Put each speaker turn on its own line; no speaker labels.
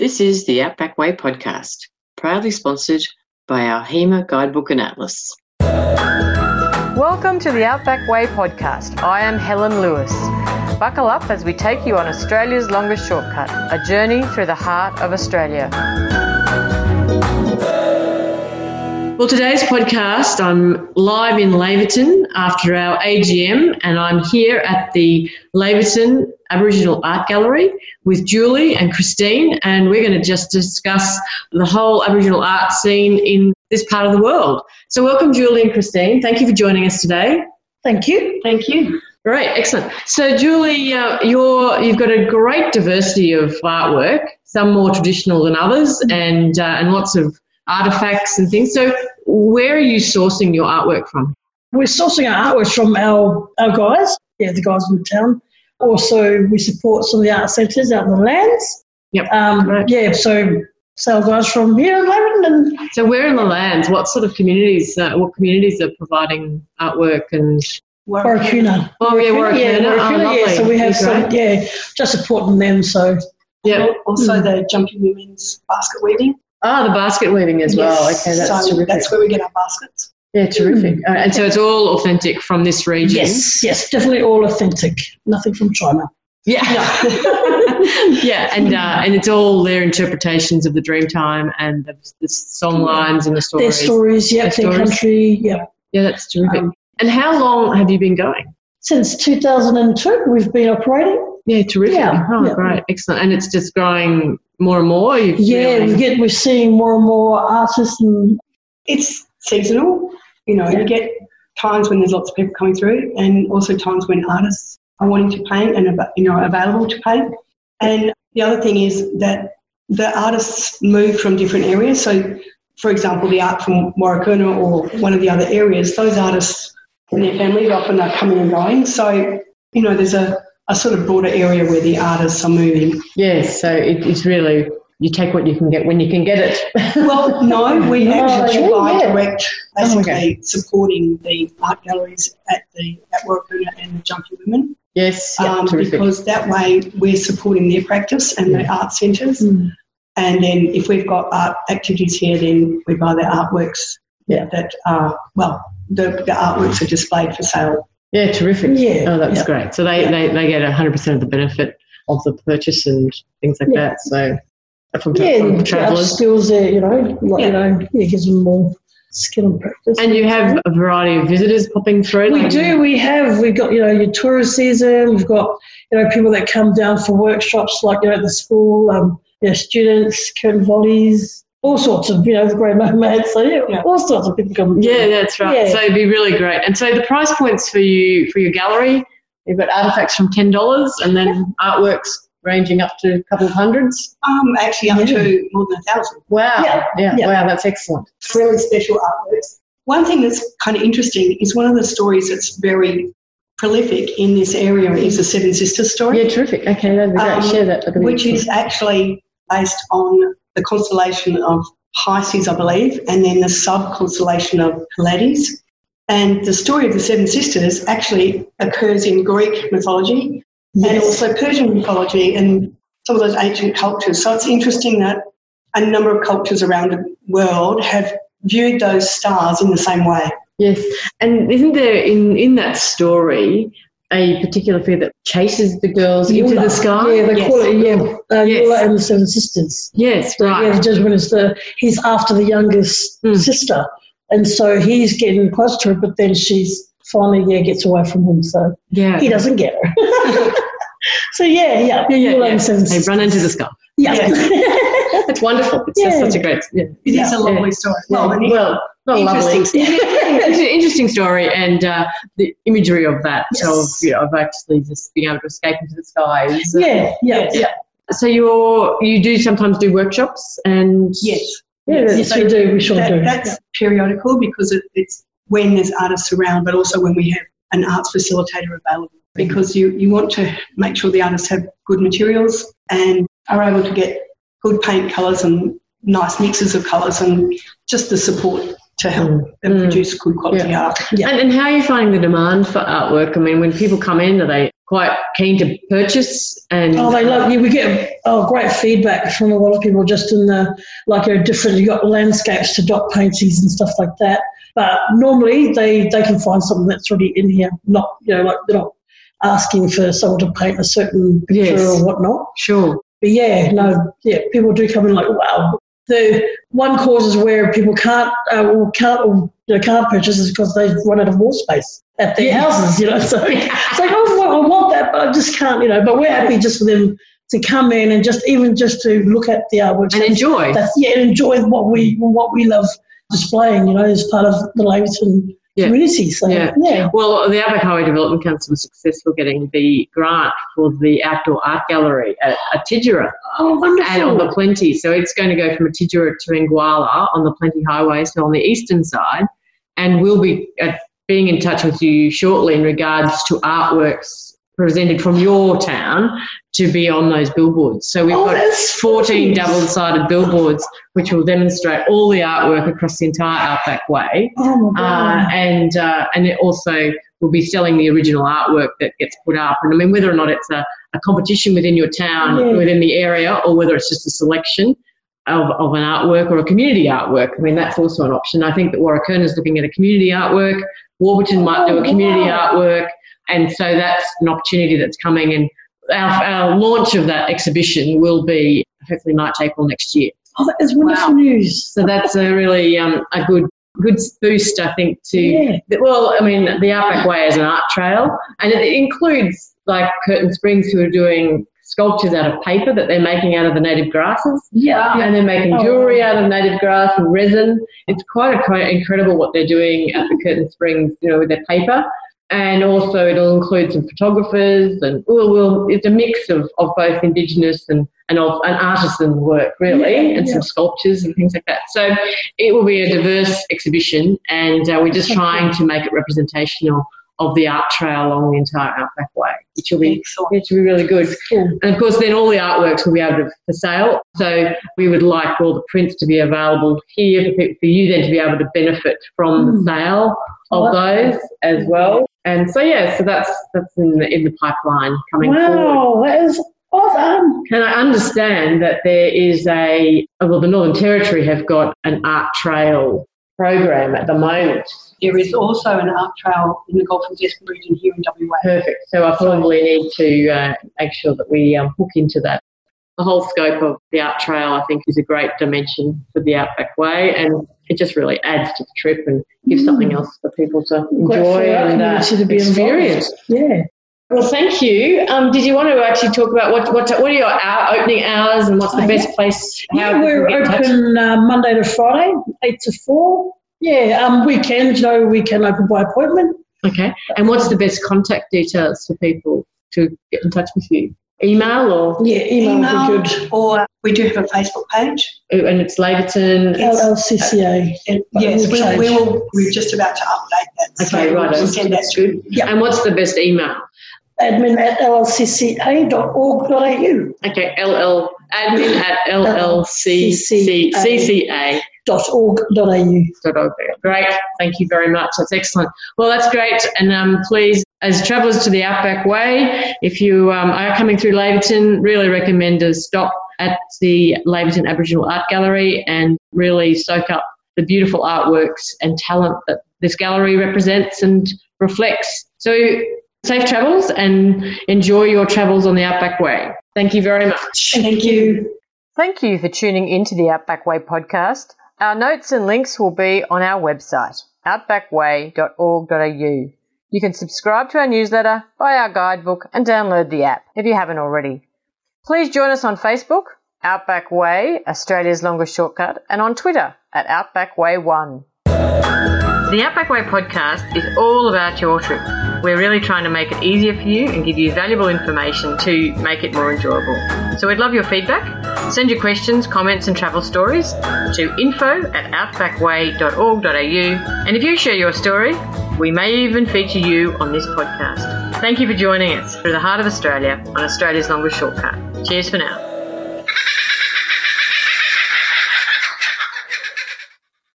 This is the Outback Way podcast, proudly sponsored by our HEMA guidebook and atlas.
Welcome to the Outback Way podcast. I am Helen Lewis. Buckle up as we take you on Australia's longest shortcut, a journey through the heart of Australia.
Well, today's podcast, I'm live in Laverton after our AGM, and I'm here at the Laverton Aboriginal Art Gallery with Julie and Christine, and we're going to just discuss the whole Aboriginal art scene in this part of the world. So, welcome, Julie and Christine. Thank you for joining us today.
Thank you.
Thank you. Great, excellent. So, Julie, uh, you're you've got a great diversity of artwork. Some more traditional than others, and uh, and lots of artifacts and things. So, where are you sourcing your artwork from?
We're sourcing our artwork from our, our guys, yeah, the guys in the town. Also, we support some of the art centres out in the lands.
Yep.
Um,
Right.
Yeah, so sale guys from here in Laverton and
So, where in the lands? What sort of communities? Uh, what communities are providing artwork and?
Warakurna.
Oh yeah, Warakurna.
Yeah,
Oh,
Warakurna,
lovely.
yeah, so we have some, yeah, just supporting them. So
Yeah.
Also, the jumping women's basket weaving.
Ah, the basket weaving as well. Okay, that's
so
terrific.
that's where we get our baskets.
Yeah, terrific. Uh, and so it's all authentic from this region.
yes, yes, definitely all authentic. Nothing from China.
Yeah. yeah, and uh, and it's all their interpretations of the Dreamtime and the, the song lines and the stories.
Their
stories.
yeah,
Their
their,
stories.
country, yeah.
Yeah, that's terrific.
Um,
and how long have you been going?
Since 2002, we've been operating.
Yeah, terrific.
Yeah,
oh,
yeah.
great, excellent. And it's just growing more and more. You've
Yeah,
really-
we get we're seeing more and more artists and
it's seasonal. You know,
Yeah.
you get times when there's lots of people coming through, and also times when artists are wanting to paint and you know available to paint. And the other thing is that the artists move from different areas. So, for example, the art from Warakurna or one of the other areas, those artists and their families often are coming and going. So, you know, there's a, a sort of broader area where the artists are moving.
Yes, so it, it's really you take what you can get when you can get it.
Well, no, we actually
yeah,
buy
yeah.
direct,
Oh,
basically
okay.
supporting the art galleries at the at Warakurna and the Tjanpi Women,
yes, yeah,
um, because that way we're supporting their practice and the art centres.
Mm.
And then if we've got art activities here, then we buy their artworks.
Yeah.
That are well, the, the artworks are displayed for sale.
Yeah, terrific.
Yeah,
Oh, that's
yeah.
great. So they,
Yeah.
they, they get 100% of the benefit of the purchase and things like
Yeah.
that. So from,
yeah,
from
skills there, you know, like,
Yeah.
you know, yeah, gives them more skill and practice.
And you have a variety of visitors popping through.
we
like-
do. We have. We've got you know your tourist season. We've got you know people that come down for workshops, like you know at the school. Um, you know, students, curtain volleys, all sorts of you know the great nomads. So yeah,
Yeah.
all sorts of people come.
Yeah, that's right.
Yeah.
So it'd be really great. And so the price points for you for your gallery, you've got artifacts from ten dollars, and then artworks ranging up to a couple of hundreds.
Um, actually, up
Yeah.
to more than a thousand.
Wow.
Yeah,
Yeah.
yeah.
Wow, that's excellent.
really special artworks. One thing that's kind of interesting is one of the stories that's very prolific in this area is the Seven Sisters story,
Yeah, terrific. Okay, that'd be great.
Um,
Share that.
Which is actually based on the constellation of Pisces, I believe, and then the sub constellation of Pleiades. And the story of the Seven Sisters actually occurs in Greek mythology and also Persian mythology and some of those ancient cultures. So it's interesting that a number of cultures around the world have viewed those stars in the same way.
Yes, and isn't there in in that story a particular figure that chases the girls into the sky?
Yeah, they
Yes.
call it yeah. Uh,
Yes.
Yula and the Seven Sisters.
Yes,
So,
right.
Yeah, the judgment is the he's after the youngest
Mm.
sister, and so he's getting close to her, but then she's finally yeah gets away from him, so
yeah.
he doesn't get her. so yeah, yeah,
Yeah, yeah, yeah.
and
They run into the sky.
Yeah.
It's wonderful. It's just
Yeah.
such a great. Yeah.
It is
Yeah,
a lovely story.
Well,
Well, and
well, not lovely. it's an interesting story, and uh, the imagery of that
Yes.
of you know, of actually just being able to escape into the sky. Is, uh,
yeah, yeah, yeah.
So you're you do sometimes do workshops, and
yes,
yeah, that's-
Yes, we do. We sure
that,
do.
that's periodical because it, it's when there's artists around, but also when we have an arts facilitator available. Because you, you want to make sure the artists have good materials and are able to get good paint colours and nice mixes of colours and just the support to help
Mm.
them
Mm.
produce good quality art.
Yeah.
And, and how are you finding the demand for artwork? I mean, when people come in, are they quite keen to purchase. And
Oh, they love. Yeah, we get oh great feedback from a lot of people just in the like you know, different. You got landscapes to dot paintings and stuff like that. But normally they they can find something that's already in here. Not you know like they're not asking for someone to paint a certain picture
Yes.
or whatnot.
sure,
But yeah, no, yeah, people do come in like wow. The one cause is where people can't uh, or can't or, you know, can't purchase is because they run out of wall space at their
Yeah.
houses. You know, so it's like oh, well, I want that, but I just can't. You know, but we're happy just for them to come in and just even just to look at the artwork
and enjoy.
That's yeah, and enjoy what we what we love displaying. You know, as part of the Laverton
Yeah.
community. So
Yeah.
yeah,
Well, the Highway Development Council was successful getting the grant for the outdoor art gallery at, at Tidgera
oh wonderful.
and on the Plenty. So it's going to go from Tidgera to Nguala on the Plenty Highway, so on the eastern side. And we'll be uh, being in touch with you shortly in regards to artworks presented from your town to be on those billboards. So we've
Oh,
got 14
nice.
double-sided billboards which will demonstrate all the artwork across the entire Outback Way.
Oh
Uh, and uh, and it also will be selling the original artwork that gets put up. And I mean, whether or not it's a, a competition within your town,
Yeah.
within the area, or whether it's just a selection of, of an artwork or a community artwork, I mean, that's also an option. I think that Warakurna is looking at a community artwork. Warburton might do a community
wow.
artwork. And so that's an opportunity that's coming. And our, our launch of that exhibition will be hopefully March, April next year.
Oh, that is wonderful
Wow.
news.
So that's a really um, a good good boost, I think, to
Yeah.
well, I mean, the Outback Way is an art trail, and it includes like Curtin Springs, who are doing sculptures out of paper that they're making out of the native grasses,
Yeah.
and they're making
Oh.
jewelry out of native grass and resin. It's quite, a, quite incredible what they're doing at the Curtin Springs, you know, with their paper. And also, it'll include some photographers, and well, well it's a mix of, of both Indigenous and and, of, and artisan work, really,
Yeah,
and
yeah.
some sculptures and things like that. So it will be a diverse exhibition, and uh, we're just trying to make it representational of the art trail along the entire Outback Way, which will be which will be really good.
Cool.
And of course, then all the artworks will be able to for sale. So we would like all the prints to be available here for, people, for you then to be able to benefit from
Mm.
the sale of
Wow.
those as well. And so yeah, so that's that's in the in the pipeline coming forward.
Wow, that is awesome.
And I understand that there is a well, the Northern Territory have got an art trail program at the moment.
There is also an art trail in the Gulf of Desmond region here in WA.
Perfect. So I probably need to uh, make sure that we um, hook into that. The whole scope of the art trail, I think, is a great dimension for the Outback Way, and it just really adds to the trip and gives something else for people to enjoy and uh,
to be
experience.
involved. Yeah.
Well, thank you. Um, did you want to actually talk about what what, what are your hour, opening hours and what's the
Oh,
best place?
Yeah, we're
get in touch?
open uh, Monday to Friday, eight to four. Yeah, um, weekends, no weekend open by appointment.
Okay. And what's the best contact details for people to get in touch with you? Email or
Yeah, email,
Email
would be good.
or we do have a Facebook page.
and it's Laverton.
Yes.
LLCCA.
And yes, we, we will. We're just about to update that.
Okay,
so
right.
We'll send that
That's good.
Yeah.
And what's the best email?
Admin at llcca.org.au.
Okay, LL admin at LLCCCA.
.org.au.
Great, thank you very much. That's excellent. Well, that's great. And um, please, as travellers to the Outback Way, if you um, are coming through Laverton, really recommend to stop at the Laverton Aboriginal Art Gallery and really soak up the beautiful artworks and talent that this gallery represents and reflects. So, safe travels and enjoy your travels on the Outback Way. Thank you very much.
Thank you.
Thank you for tuning into the Outback Way podcast. Our notes and links will be on our website, outbackway.org.au. You can subscribe to our newsletter, buy our guidebook, and download the app if you haven't already. Please join us on Facebook, Outback Way, Australia's longest shortcut, and on Twitter at Outback Way One. The Outback Way podcast is all about your trip. We're really trying to make it easier for you and give you valuable information to make it more enjoyable. So we'd love your feedback. Send your questions, comments, and travel stories to info at outbackway.org.au. And if you share your story, we may even feature you on this podcast. Thank you for joining us through the heart of Australia on Australia's longest shortcut. Cheers for now.